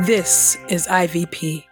This is IVP.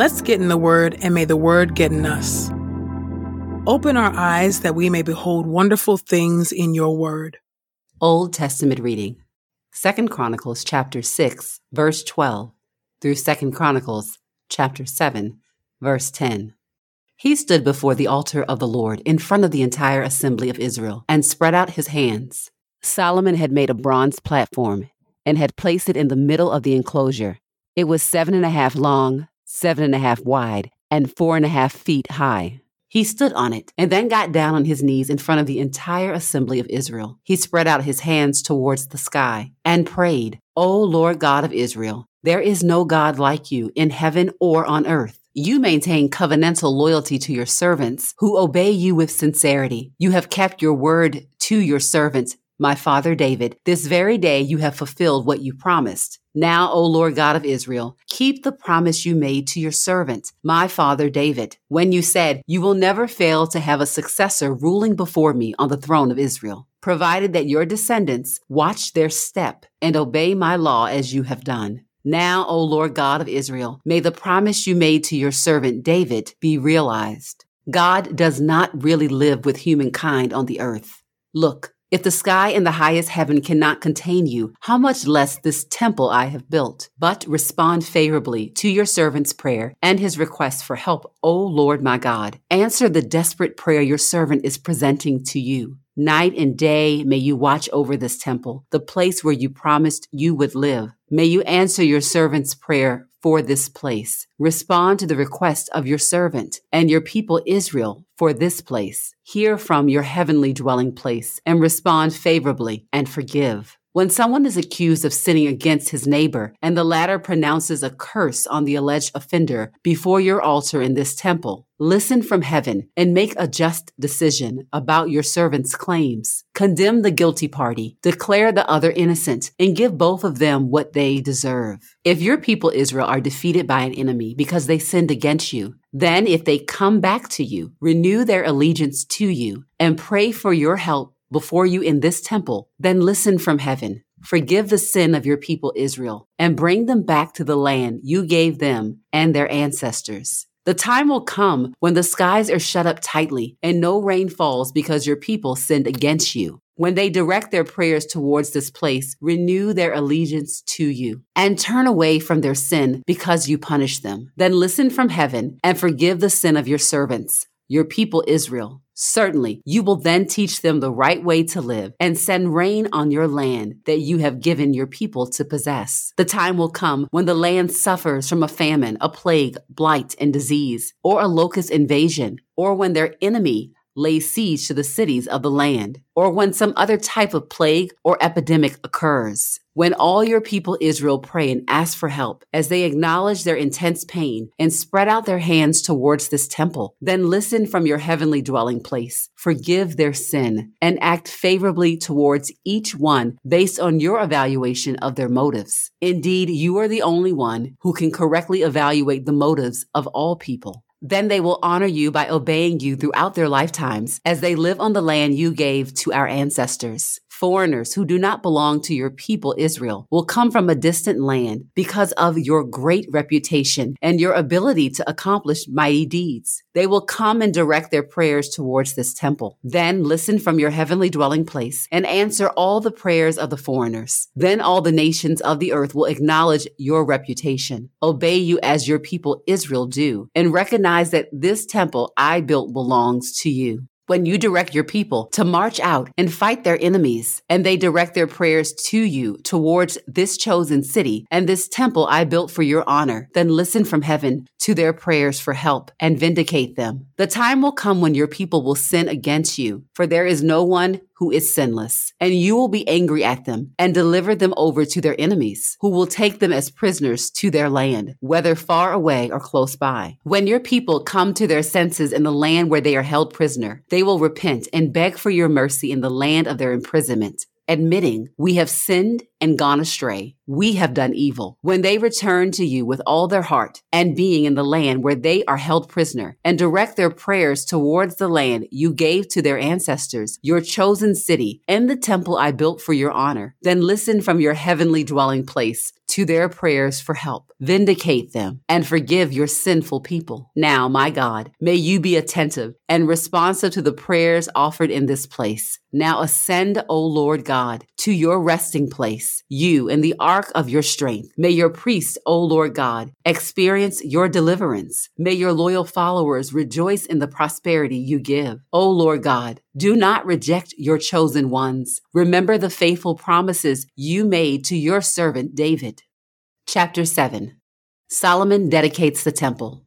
Let's get in the Word, and may the Word get in us. Open our eyes that we may behold wonderful things in your Word. Old Testament reading. 2 Chronicles chapter 6, verse 12 through 2 Chronicles chapter 7, verse 10. He stood before the altar of the Lord in front of the entire assembly of Israel and spread out his hands. Solomon had made a bronze platform and had placed it in the middle of the enclosure. It was seven and a half long, seven and a half wide, and four and a half feet high. He stood on it and then got down on his knees in front of the entire assembly of Israel. He spread out his hands towards the sky and prayed, O Lord God of Israel, there is no God like you in heaven or on earth. You maintain covenantal loyalty to your servants who obey you with sincerity. You have kept your word to your servants my father David, this very day you have fulfilled what you promised. Now, O Lord God of Israel, keep the promise you made to your servant, my father David, when you said, You will never fail to have a successor ruling before me on the throne of Israel, provided that your descendants watch their step and obey my law as you have done. Now, O Lord God of Israel, may the promise you made to your servant David be realized. God does not really live with humankind on the earth. Look, if the sky and the highest heaven cannot contain you, how much less this temple I have built? But respond favorably to your servant's prayer and his request for help, O Lord my God. Answer the desperate prayer your servant is presenting to you. Night and day may you watch over this temple, the place where you promised you would live. May you answer your servant's prayer for this place. Respond to the request of your servant and your people Israel for this place. Hear from your heavenly dwelling place and respond favorably and forgive. When someone is accused of sinning against his neighbor and the latter pronounces a curse on the alleged offender before your altar in this temple, listen from heaven and make a just decision about your servant's claims. Condemn the guilty party, declare the other innocent, and give both of them what they deserve. If your people Israel are defeated by an enemy because they sinned against you, then if they come back to you, renew their allegiance to you, and pray for your help before you in this temple, then listen from heaven. Forgive the sin of your people Israel and bring them back to the land you gave them and their ancestors. The time will come when the skies are shut up tightly and no rain falls because your people sinned against you. When they direct their prayers towards this place, renew their allegiance to you and turn away from their sin because you punish them. Then listen from heaven and forgive the sin of your servants, your people Israel. Certainly, you will then teach them the right way to live and send rain on your land that you have given your people to possess. The time will come when the land suffers from a famine, a plague, blight, and disease, or a locust invasion, or when their enemy lay siege to the cities of the land, or when some other type of plague or epidemic occurs. When all your people Israel pray and ask for help, as they acknowledge their intense pain and spread out their hands towards this temple, then listen from your heavenly dwelling place, forgive their sin, and act favorably towards each one based on your evaluation of their motives. Indeed, you are the only one who can correctly evaluate the motives of all people. Then they will honor you by obeying you throughout their lifetimes as they live on the land you gave to our ancestors. Foreigners who do not belong to your people Israel will come from a distant land because of your great reputation and your ability to accomplish mighty deeds. They will come and direct their prayers towards this temple. Then listen from your heavenly dwelling place and answer all the prayers of the foreigners. Then all the nations of the earth will acknowledge your reputation, obey you as your people Israel do, and recognize that this temple I built belongs to you when you direct your people to march out and fight their enemies, and they direct their prayers to you towards this chosen city and this temple I built for your honor, then listen from heaven to their prayers for help and vindicate them. The time will come when your people will sin against you, for there is no one who is sinless, and you will be angry at them and deliver them over to their enemies, who will take them as prisoners to their land, whether far away or close by. When your people come to their senses in the land where they are held prisoner, they will repent and beg for your mercy in the land of their imprisonment admitting we have sinned and gone astray. We have done evil. When they return to you with all their heart and being in the land where they are held prisoner and direct their prayers towards the land you gave to their ancestors, your chosen city, and the temple I built for your honor, then listen from your heavenly dwelling place to their prayers for help. Vindicate them and forgive your sinful people. Now, my God, may you be attentive and responsive to the prayers offered in this place. Now ascend, O Lord God, to your resting place, you in the ark of your strength. May your priests, O Lord God, experience your deliverance. May your loyal followers rejoice in the prosperity you give. O Lord God, do not reject your chosen ones. Remember the faithful promises you made to your servant David. Chapter 7 Solomon dedicates the temple.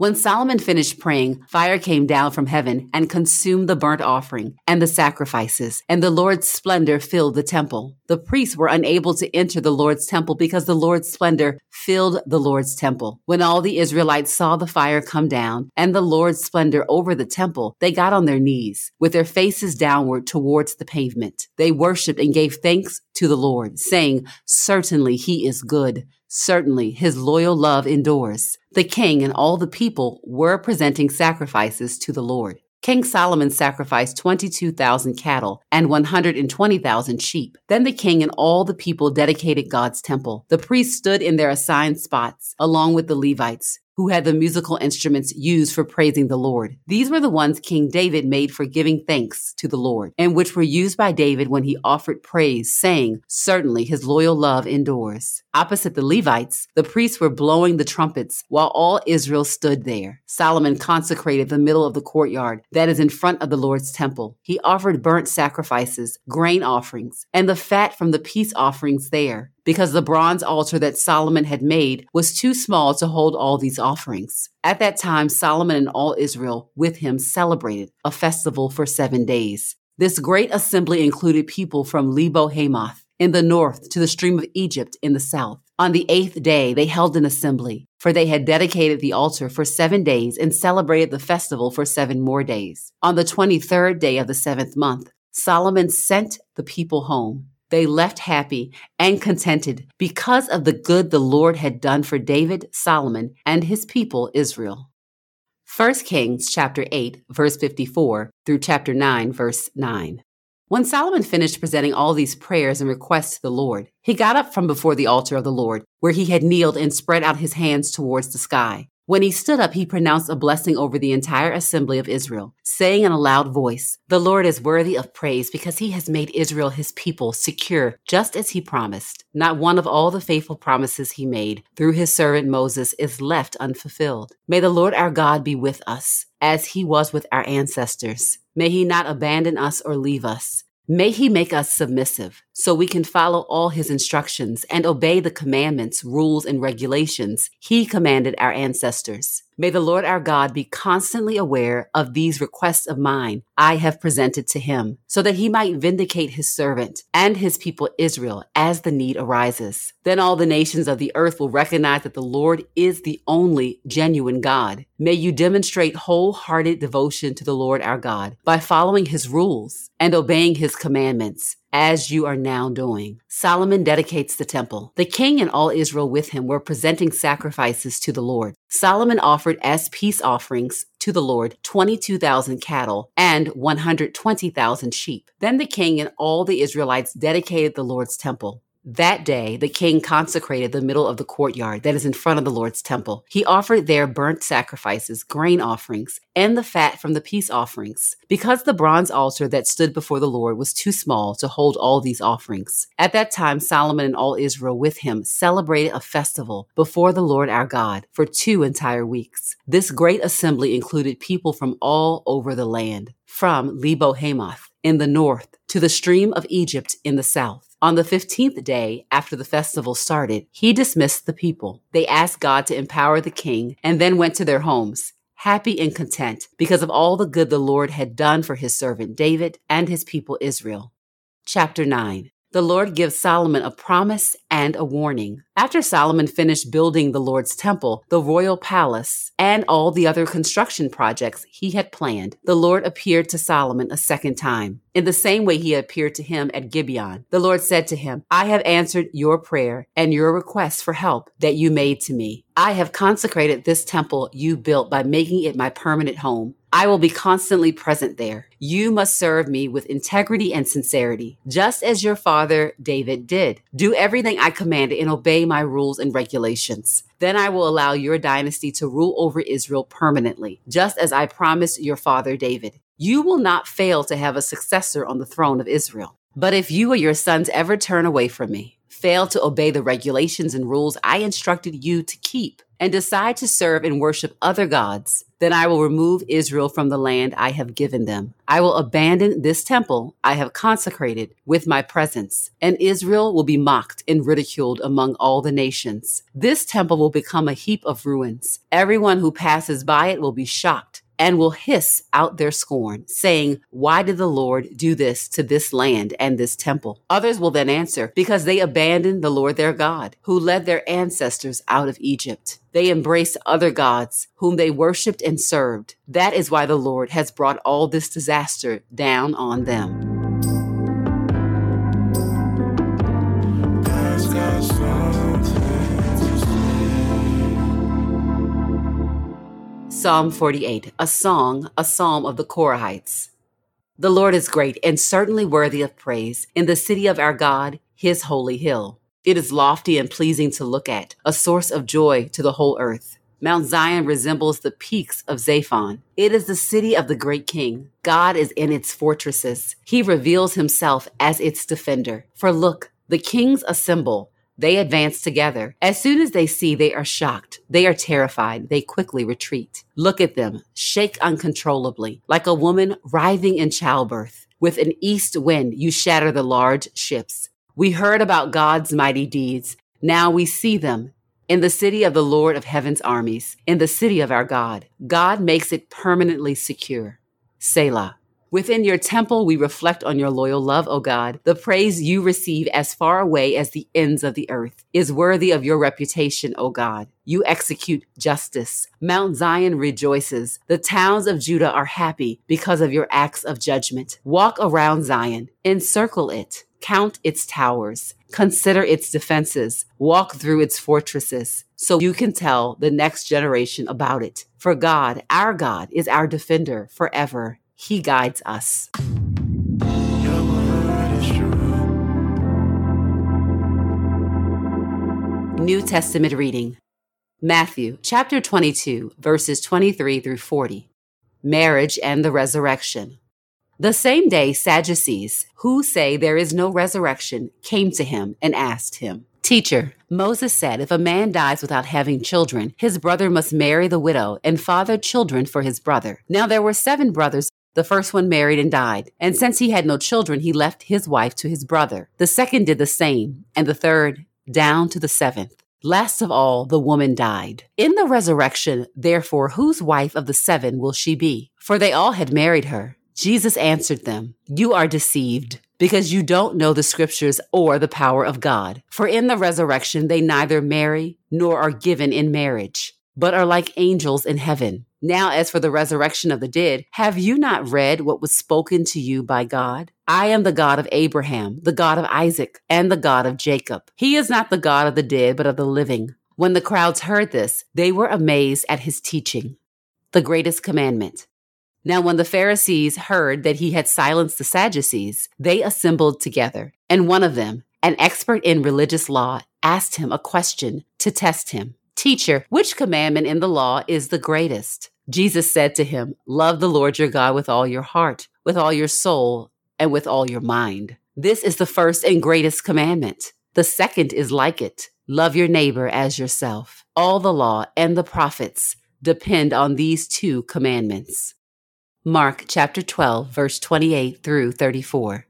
When Solomon finished praying, fire came down from heaven and consumed the burnt offering and the sacrifices, and the Lord's splendor filled the temple. The priests were unable to enter the Lord's temple because the Lord's splendor filled the Lord's temple. When all the Israelites saw the fire come down and the Lord's splendor over the temple, they got on their knees with their faces downward towards the pavement. They worshiped and gave thanks to the Lord, saying, Certainly he is good. Certainly his loyal love endures. The king and all the people were presenting sacrifices to the Lord. King Solomon sacrificed 22,000 cattle and 120,000 sheep. Then the king and all the people dedicated God's temple. The priests stood in their assigned spots, along with the Levites who had the musical instruments used for praising the Lord. These were the ones King David made for giving thanks to the Lord, and which were used by David when he offered praise, saying, Certainly his loyal love endures. Opposite the Levites, the priests were blowing the trumpets while all Israel stood there. Solomon consecrated the middle of the courtyard that is in front of the Lord's temple. He offered burnt sacrifices, grain offerings, and the fat from the peace offerings there because the bronze altar that Solomon had made was too small to hold all these offerings. At that time, Solomon and all Israel with him celebrated a festival for seven days. This great assembly included people from Lebo Hamath in the north to the stream of Egypt in the south. On the eighth day, they held an assembly, for they had dedicated the altar for seven days and celebrated the festival for seven more days. On the 23rd day of the seventh month, Solomon sent the people home. They left happy and contented because of the good the Lord had done for David, Solomon, and his people Israel. 1 Kings chapter 8 verse 54 through chapter 9 verse 9. When Solomon finished presenting all these prayers and requests to the Lord, he got up from before the altar of the Lord, where he had kneeled and spread out his hands towards the sky. When he stood up, he pronounced a blessing over the entire assembly of Israel, saying in a loud voice, The Lord is worthy of praise because he has made Israel his people secure, just as he promised. Not one of all the faithful promises he made through his servant Moses is left unfulfilled. May the Lord our God be with us, as he was with our ancestors. May he not abandon us or leave us. May he make us submissive so we can follow all his instructions and obey the commandments, rules, and regulations he commanded our ancestors. May the Lord our God be constantly aware of these requests of mine I have presented to him, so that he might vindicate his servant and his people Israel as the need arises. Then all the nations of the earth will recognize that the Lord is the only genuine God. May you demonstrate wholehearted devotion to the Lord our God by following his rules and obeying his commandments. As you are now doing. Solomon dedicates the temple. The king and all Israel with him were presenting sacrifices to the Lord. Solomon offered as peace offerings to the Lord 22,000 cattle and 120,000 sheep. Then the king and all the Israelites dedicated the Lord's temple. That day, the king consecrated the middle of the courtyard that is in front of the Lord's temple. He offered there burnt sacrifices, grain offerings, and the fat from the peace offerings, because the bronze altar that stood before the Lord was too small to hold all these offerings. At that time, Solomon and all Israel with him celebrated a festival before the Lord our God for two entire weeks. This great assembly included people from all over the land, from Lebo Hamath in the north to the stream of Egypt in the south. On the 15th day after the festival started, he dismissed the people. They asked God to empower the king and then went to their homes, happy and content because of all the good the Lord had done for his servant David and his people Israel. Chapter 9 The Lord gives Solomon a promise and a warning. After Solomon finished building the Lord's temple, the royal palace, and all the other construction projects he had planned, the Lord appeared to Solomon a second time. In the same way he appeared to him at Gibeon, the Lord said to him, I have answered your prayer and your request for help that you made to me. I have consecrated this temple you built by making it my permanent home. I will be constantly present there. You must serve me with integrity and sincerity, just as your father David did. Do everything I commanded and obey my rules and regulations. Then I will allow your dynasty to rule over Israel permanently, just as I promised your father David. You will not fail to have a successor on the throne of Israel. But if you or your sons ever turn away from me, fail to obey the regulations and rules I instructed you to keep, and decide to serve and worship other gods, then I will remove Israel from the land I have given them. I will abandon this temple I have consecrated with my presence, and Israel will be mocked and ridiculed among all the nations. This temple will become a heap of ruins. Everyone who passes by it will be shocked and will hiss out their scorn, saying, Why did the Lord do this to this land and this temple? Others will then answer, Because they abandoned the Lord their God, who led their ancestors out of Egypt. They embraced other gods, whom they worshiped and served. That is why the Lord has brought all this disaster down on them. Psalm 48, a song, a psalm of the Korahites. The Lord is great and certainly worthy of praise in the city of our God, his holy hill. It is lofty and pleasing to look at, a source of joy to the whole earth. Mount Zion resembles the peaks of Zaphon. It is the city of the great king. God is in its fortresses. He reveals himself as its defender. For look, the kings assemble. They advance together. As soon as they see, they are shocked. They are terrified. They quickly retreat. Look at them, shake uncontrollably, like a woman writhing in childbirth. With an east wind, you shatter the large ships. We heard about God's mighty deeds. Now we see them in the city of the Lord of heaven's armies, in the city of our God. God makes it permanently secure. Selah. Within your temple, we reflect on your loyal love, O God. The praise you receive as far away as the ends of the earth is worthy of your reputation, O God. You execute justice. Mount Zion rejoices. The towns of Judah are happy because of your acts of judgment. Walk around Zion, encircle it, count its towers, consider its defenses, walk through its fortresses, so you can tell the next generation about it. For God, our God, is our defender forever. He guides us. New Testament reading Matthew chapter 22, verses 23 through 40. Marriage and the resurrection. The same day, Sadducees, who say there is no resurrection, came to him and asked him, Teacher, Moses said if a man dies without having children, his brother must marry the widow and father children for his brother. Now there were seven brothers the first one married and died, and since he had no children, he left his wife to his brother. The second did the same, and the third down to the seventh. Last of all, the woman died. In the resurrection, therefore, whose wife of the seven will she be? For they all had married her. Jesus answered them, You are deceived, because you don't know the scriptures or the power of God. For in the resurrection, they neither marry nor are given in marriage, but are like angels in heaven. Now, as for the resurrection of the dead, have you not read what was spoken to you by God? I am the God of Abraham, the God of Isaac, and the God of Jacob. He is not the God of the dead, but of the living. When the crowds heard this, they were amazed at his teaching. The greatest commandment. Now, when the Pharisees heard that he had silenced the Sadducees, they assembled together, and one of them, an expert in religious law, asked him a question to test him. Teacher, which commandment in the law is the greatest? Jesus said to him, Love the Lord your God with all your heart, with all your soul, and with all your mind. This is the first and greatest commandment. The second is like it love your neighbor as yourself. All the law and the prophets depend on these two commandments. Mark chapter 12, verse 28 through 34.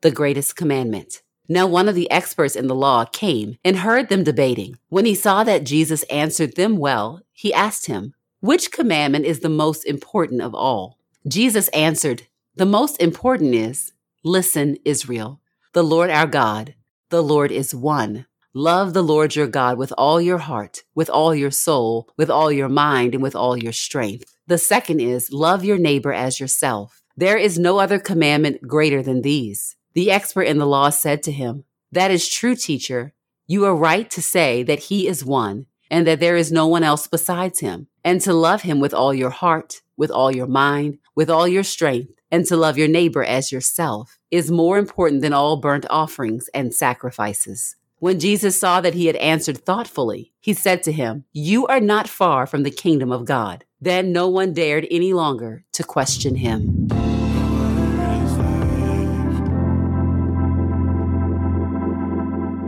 The greatest commandment. Now, one of the experts in the law came and heard them debating. When he saw that Jesus answered them well, he asked him, Which commandment is the most important of all? Jesus answered, The most important is, Listen, Israel, the Lord our God, the Lord is one. Love the Lord your God with all your heart, with all your soul, with all your mind, and with all your strength. The second is, Love your neighbor as yourself. There is no other commandment greater than these. The expert in the law said to him, That is true, teacher. You are right to say that he is one and that there is no one else besides him, and to love him with all your heart, with all your mind, with all your strength, and to love your neighbor as yourself is more important than all burnt offerings and sacrifices. When Jesus saw that he had answered thoughtfully, he said to him, You are not far from the kingdom of God. Then no one dared any longer to question him.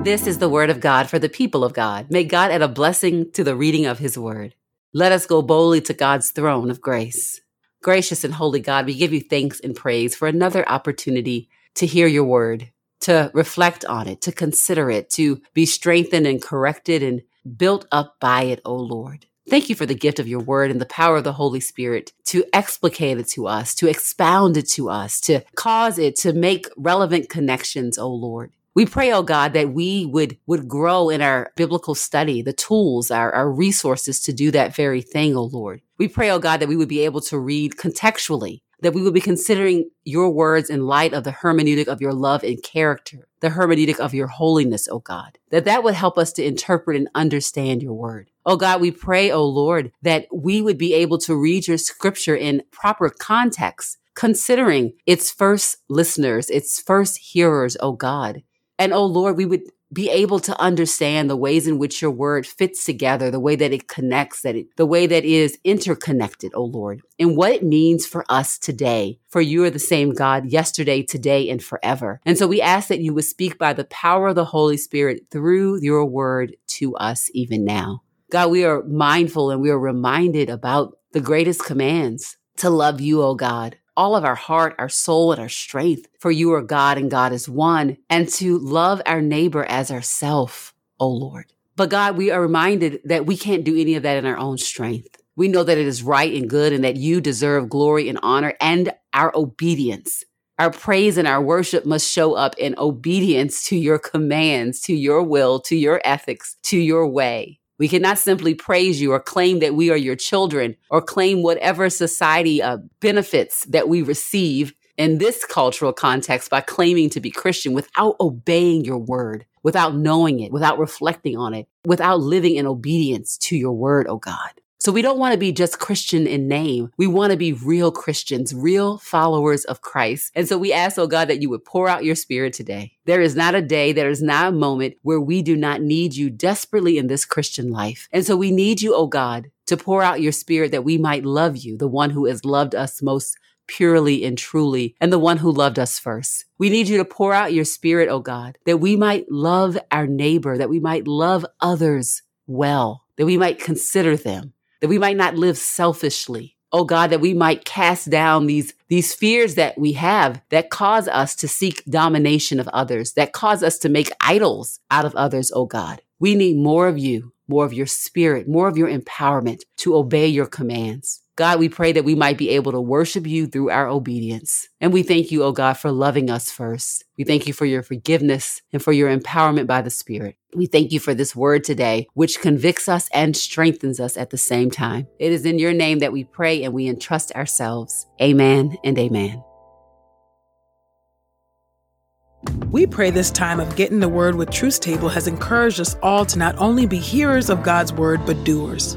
This is the word of God for the people of God. May God add a blessing to the reading of his word. Let us go boldly to God's throne of grace. Gracious and holy God, we give you thanks and praise for another opportunity to hear your word, to reflect on it, to consider it, to be strengthened and corrected and built up by it, O Lord. Thank you for the gift of your word and the power of the Holy Spirit to explicate it to us, to expound it to us, to cause it to make relevant connections, O Lord. We pray, oh God, that we would, would grow in our biblical study, the tools, our, our resources to do that very thing, oh Lord. We pray, oh God, that we would be able to read contextually, that we would be considering your words in light of the hermeneutic of your love and character, the hermeneutic of your holiness, oh God, that that would help us to interpret and understand your word. Oh God, we pray, oh Lord, that we would be able to read your scripture in proper context, considering its first listeners, its first hearers, oh God and oh Lord, we would be able to understand the ways in which your word fits together, the way that it connects, that it, the way that is interconnected, oh Lord, and what it means for us today. For you are the same God yesterday, today, and forever. And so we ask that you would speak by the power of the Holy Spirit through your word to us even now. God, we are mindful and we are reminded about the greatest commands to love you, oh God, all of our heart, our soul, and our strength. For you are God and God is one, and to love our neighbor as ourself, O Lord. But God, we are reminded that we can't do any of that in our own strength. We know that it is right and good and that you deserve glory and honor and our obedience. Our praise and our worship must show up in obedience to your commands, to your will, to your ethics, to your way. We cannot simply praise you or claim that we are your children or claim whatever society uh, benefits that we receive in this cultural context by claiming to be Christian without obeying your word, without knowing it, without reflecting on it, without living in obedience to your word, oh God. So we don't want to be just Christian in name. We want to be real Christians, real followers of Christ. And so we ask, oh God, that you would pour out your spirit today. There is not a day, there is not a moment where we do not need you desperately in this Christian life. And so we need you, oh God, to pour out your spirit that we might love you, the one who has loved us most purely and truly, and the one who loved us first. We need you to pour out your spirit, oh God, that we might love our neighbor, that we might love others well, that we might consider them, that we might not live selfishly. Oh God, that we might cast down these, these fears that we have that cause us to seek domination of others, that cause us to make idols out of others, oh God. We need more of you, more of your spirit, more of your empowerment to obey your commands. God, we pray that we might be able to worship you through our obedience. And we thank you, oh God, for loving us first. We thank you for your forgiveness and for your empowerment by the Spirit. We thank you for this word today, which convicts us and strengthens us at the same time. It is in your name that we pray and we entrust ourselves. Amen and amen. We pray this time of getting the word with Truth Table has encouraged us all to not only be hearers of God's word, but doers.